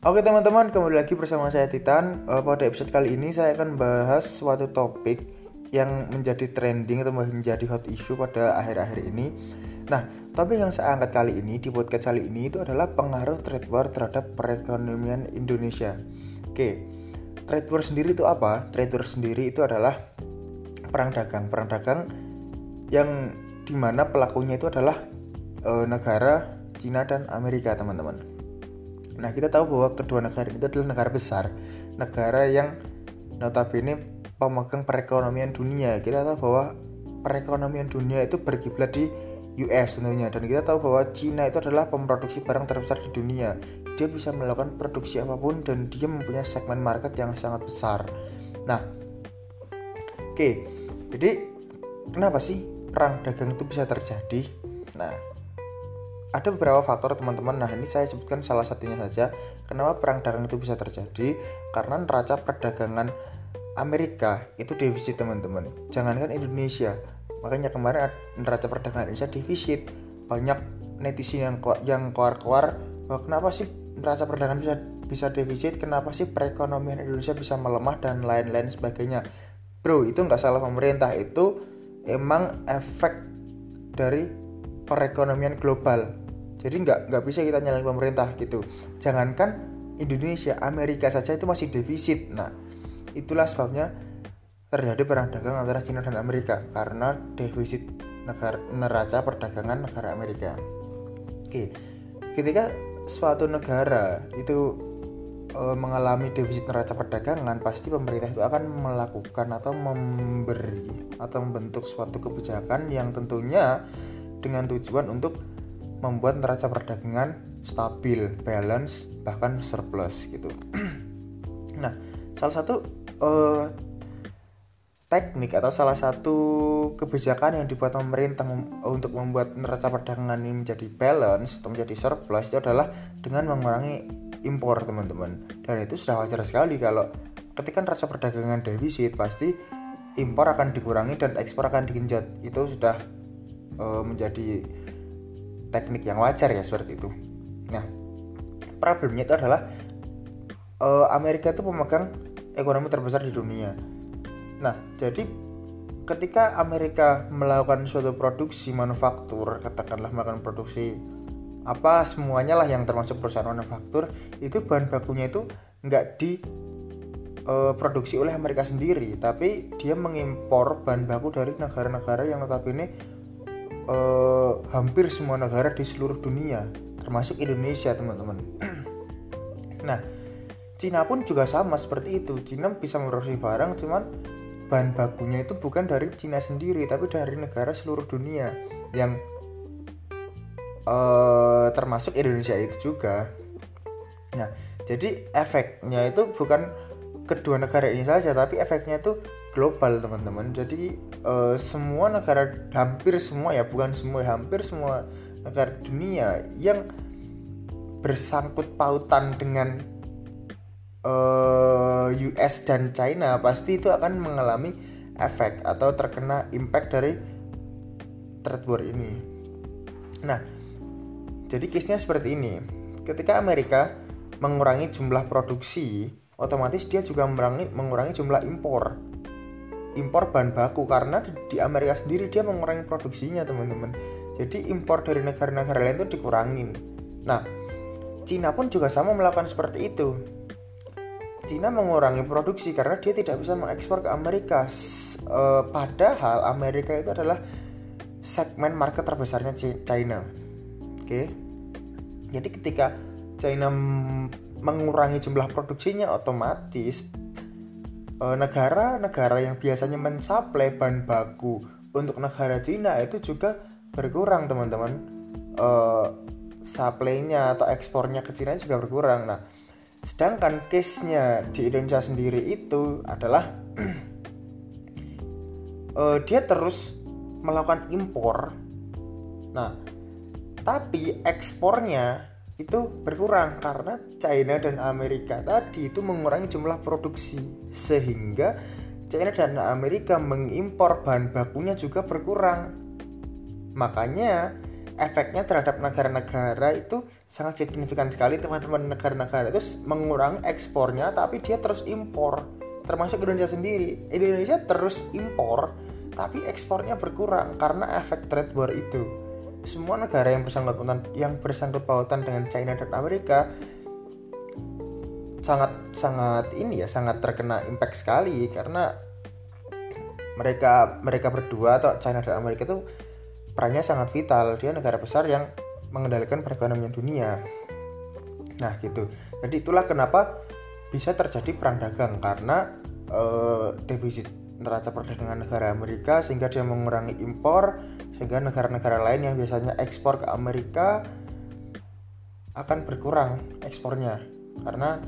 Oke teman-teman, kembali lagi bersama saya Titan. Uh, pada episode kali ini saya akan bahas suatu topik yang menjadi trending atau menjadi hot issue pada akhir-akhir ini. Nah, topik yang saya angkat kali ini di podcast kali ini itu adalah pengaruh trade war terhadap perekonomian Indonesia. Oke, trade war sendiri itu apa? Trade war sendiri itu adalah perang dagang. Perang dagang yang di mana pelakunya itu adalah uh, negara Cina dan Amerika, teman-teman. Nah, kita tahu bahwa kedua negara itu adalah negara besar, negara yang notabene pemegang perekonomian dunia. Kita tahu bahwa perekonomian dunia itu berkiblat di US tentunya dan kita tahu bahwa Cina itu adalah pemproduksi barang terbesar di dunia. Dia bisa melakukan produksi apa pun dan dia mempunyai segmen market yang sangat besar. Nah, oke, okay, jadi kenapa sih perang dagang itu bisa terjadi? Nah, ada beberapa faktor teman-teman. Nah ini saya sebutkan salah satunya saja. Kenapa perang dagang itu bisa terjadi? Karena neraca perdagangan Amerika itu defisit teman-teman. Jangankan Indonesia. Makanya kemarin neraca perdagangan Indonesia defisit. Banyak netizen yang yang keluar-keluar kenapa sih neraca perdagangan bisa bisa defisit? Kenapa sih perekonomian Indonesia bisa melemah dan lain-lain sebagainya? Bro itu nggak salah pemerintah. Itu emang efek dari perekonomian global. Jadi nggak nggak bisa kita nyalain pemerintah gitu. Jangankan Indonesia Amerika saja itu masih defisit. Nah itulah sebabnya terjadi perang dagang antara Cina dan Amerika karena defisit negara neraca perdagangan negara Amerika. Oke ketika suatu negara itu e, mengalami defisit neraca perdagangan pasti pemerintah itu akan melakukan atau memberi atau membentuk suatu kebijakan yang tentunya dengan tujuan untuk membuat neraca perdagangan stabil, balance, bahkan surplus gitu. nah, salah satu uh, teknik atau salah satu kebijakan yang dibuat pemerintah mem untuk membuat neraca perdagangan ini menjadi balance atau menjadi surplus itu adalah dengan mengurangi impor teman-teman dan itu sudah wajar sekali kalau ketika neraca perdagangan defisit pasti impor akan dikurangi dan ekspor akan digenjot itu sudah uh, menjadi teknik yang wajar ya seperti itu. Nah, problemnya itu adalah uh, Amerika itu pemegang ekonomi terbesar di dunia. Nah, jadi ketika Amerika melakukan suatu produksi manufaktur, katakanlah melakukan produksi apa semuanya lah yang termasuk perusahaan manufaktur, itu bahan bakunya itu nggak di uh, produksi oleh Amerika sendiri, tapi dia mengimpor bahan baku dari negara-negara yang notabene uh, hampir semua negara di seluruh dunia, termasuk Indonesia, teman-teman. nah, Cina pun juga sama seperti itu. Cina bisa memproduksi barang, cuman bahan bakunya itu bukan dari Cina sendiri, tapi dari negara seluruh dunia yang uh, termasuk Indonesia itu juga. Nah, jadi efeknya itu bukan kedua negara ini saja, tapi efeknya itu global teman-teman jadi uh, semua negara hampir semua ya bukan semua hampir semua negara dunia yang bersangkut pautan dengan uh, eh, US dan China pasti itu akan mengalami efek atau terkena impact dari trade war ini. Nah, jadi case-nya seperti ini. Ketika Amerika mengurangi jumlah produksi, otomatis dia juga mengurangi, mengurangi jumlah impor impor bahan baku karena di Amerika sendiri dia mengurangi produksinya teman-teman. Jadi impor dari negara-negara lain itu dikurangin. Nah Cina pun juga sama melakukan seperti itu. Cina mengurangi produksi karena dia tidak bisa mengekspor ke Amerika. E, padahal Amerika itu adalah segmen market terbesarnya China. Oke? Jadi ketika China mengurangi jumlah produksinya otomatis negara-negara yang biasanya mensuplai bahan baku untuk negara Cina itu juga berkurang teman-teman. Uh, supply-nya atau ekspornya ke Cina juga berkurang. Nah sedangkan case-nya di Indonesia sendiri itu adalah uh, dia terus melakukan impor. Nah tapi ekspornya itu berkurang karena China dan Amerika tadi itu mengurangi jumlah produksi. Sehingga China dan Amerika mengimpor bahan bakunya juga berkurang. Makanya efeknya terhadap negara-negara itu sangat signifikan sekali teman-teman. Negara-negara itu mengurangi ekspornya tapi dia terus impor. Termasuk Indonesia sendiri. Indonesia terus impor tapi ekspornya berkurang karena efek trade war itu semua negara yang bersangkut pautan yang bersangkut pautan dengan China dan Amerika sangat sangat ini ya sangat terkena impact sekali karena mereka mereka berdua atau China dan Amerika itu perannya sangat vital dia negara besar yang mengendalikan perekonomian dunia. Nah, gitu. Jadi itulah kenapa bisa terjadi perang dagang karena uh, defisit neraca perdagangan negara Amerika sehingga dia mengurangi impor sehingga negara-negara lain yang biasanya ekspor ke Amerika akan berkurang ekspornya karena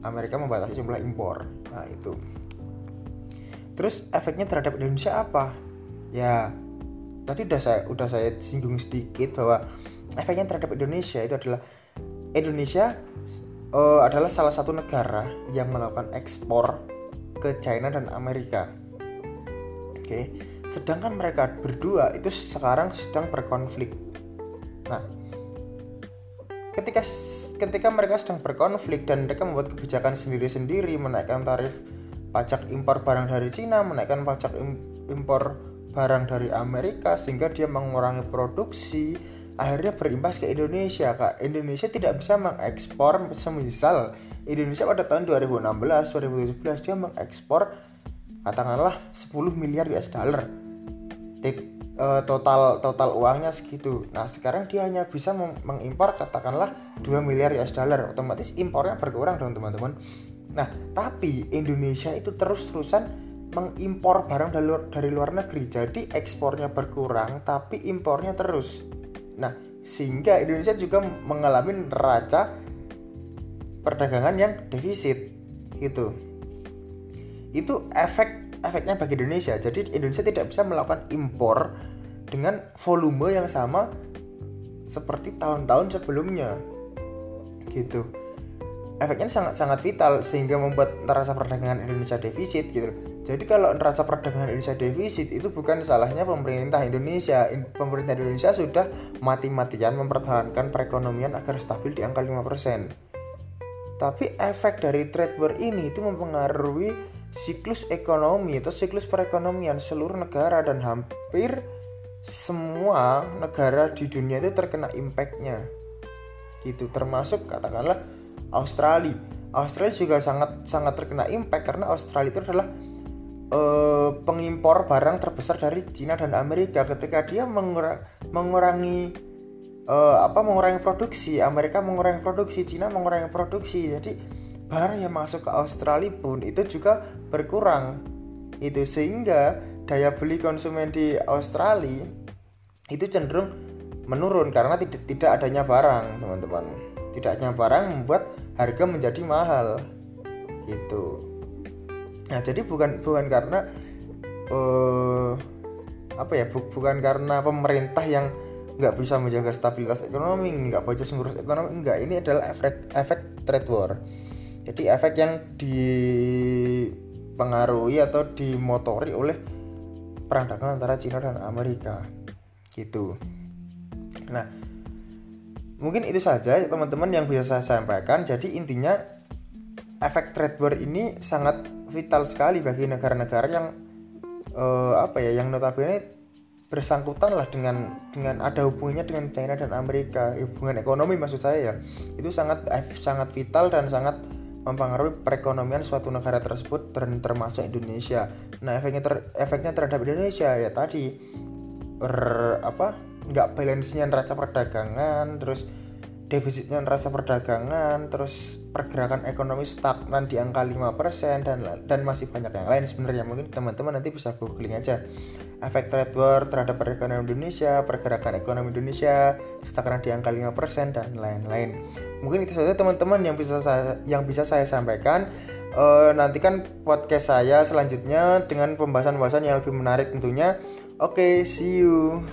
Amerika membatasi jumlah impor. Nah, itu. Terus efeknya terhadap Indonesia apa? Ya, tadi udah saya udah saya singgung sedikit bahwa efeknya terhadap Indonesia itu adalah Indonesia uh, adalah salah satu negara yang melakukan ekspor ke China dan Amerika. Oke, sedangkan mereka berdua itu sekarang sedang berkonflik. Nah, ketika ketika mereka sedang berkonflik dan mereka membuat kebijakan sendiri-sendiri menaikkan tarif pajak impor barang dari Cina, menaikkan pajak impor barang dari Amerika sehingga dia mengurangi produksi akhirnya berimbas ke Indonesia kak. Indonesia tidak bisa mengekspor semisal Indonesia pada tahun 2016 2017 dia mengekspor katakanlah 10 miliar US dollar. Eh, total total uangnya segitu. Nah sekarang dia hanya bisa mengimpor katakanlah 2 miliar US dollar. Otomatis impornya berkurang dong teman-teman. Nah tapi Indonesia itu terus-terusan mengimpor barang dari luar, dari luar negeri. Jadi ekspornya berkurang tapi impornya terus nah sehingga Indonesia juga mengalami neraca perdagangan yang defisit gitu. Itu efek efeknya bagi Indonesia. Jadi Indonesia tidak bisa melakukan impor dengan volume yang sama seperti tahun-tahun sebelumnya gitu. Efeknya sangat sangat vital sehingga membuat neraca perdagangan Indonesia defisit gitu jadi kalau neraca perdagangan Indonesia defisit itu bukan salahnya pemerintah Indonesia. Pemerintah Indonesia sudah mati-matian mempertahankan perekonomian agar stabil di angka 5%. Tapi efek dari trade war ini itu mempengaruhi siklus ekonomi atau siklus perekonomian seluruh negara dan hampir semua negara di dunia itu terkena impactnya gitu termasuk katakanlah Australia Australia juga sangat sangat terkena impact karena Australia itu adalah uh, pengimpor barang terbesar dari Cina dan Amerika. Ketika dia mengurang, mengurangi uh, apa mengurangi produksi Amerika mengurangi produksi Cina mengurangi produksi. Jadi barang yang masuk ke Australia pun itu juga berkurang. Itu sehingga daya beli konsumen di Australia itu cenderung menurun karena tidak tidak adanya barang teman-teman. Tidak adanya barang membuat harga menjadi mahal. Itu Nah, jadi bukan bukan karena uh, apa ya, bu, bukan karena pemerintah yang nggak bisa menjaga stabilitas ekonomi, nggak bisa mengurus ekonomi, enggak. Ini adalah efek efek trade war. Jadi efek yang dipengaruhi atau dimotori oleh perang dagang antara Cina dan Amerika. Gitu. Nah, mungkin itu saja teman-teman yang bisa saya sampaikan. Jadi intinya efek trade war ini sangat vital sekali bagi negara-negara yang uh, apa ya yang notabene bersangkutan lah dengan dengan ada hubungannya dengan China dan Amerika hubungan ekonomi maksud saya ya itu sangat eh, sangat vital dan sangat mempengaruhi perekonomian suatu negara tersebut dan termasuk Indonesia. Nah efeknya ter, efeknya terhadap Indonesia ya tadi ber, apa nggak balance-nya neraca perdagangan terus defisitnya neraca perdagangan, terus pergerakan ekonomi stagnan di angka 5% dan dan masih banyak yang lain sebenarnya. Mungkin teman-teman nanti bisa googling aja. Efek trade war terhadap perekonomian Indonesia, pergerakan ekonomi Indonesia stagnan di angka 5% dan lain-lain. Mungkin itu saja teman-teman yang bisa saya yang bisa saya sampaikan. Uh, nantikan podcast saya selanjutnya dengan pembahasan-pembahasan yang lebih menarik tentunya. Oke, okay, see you.